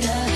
love.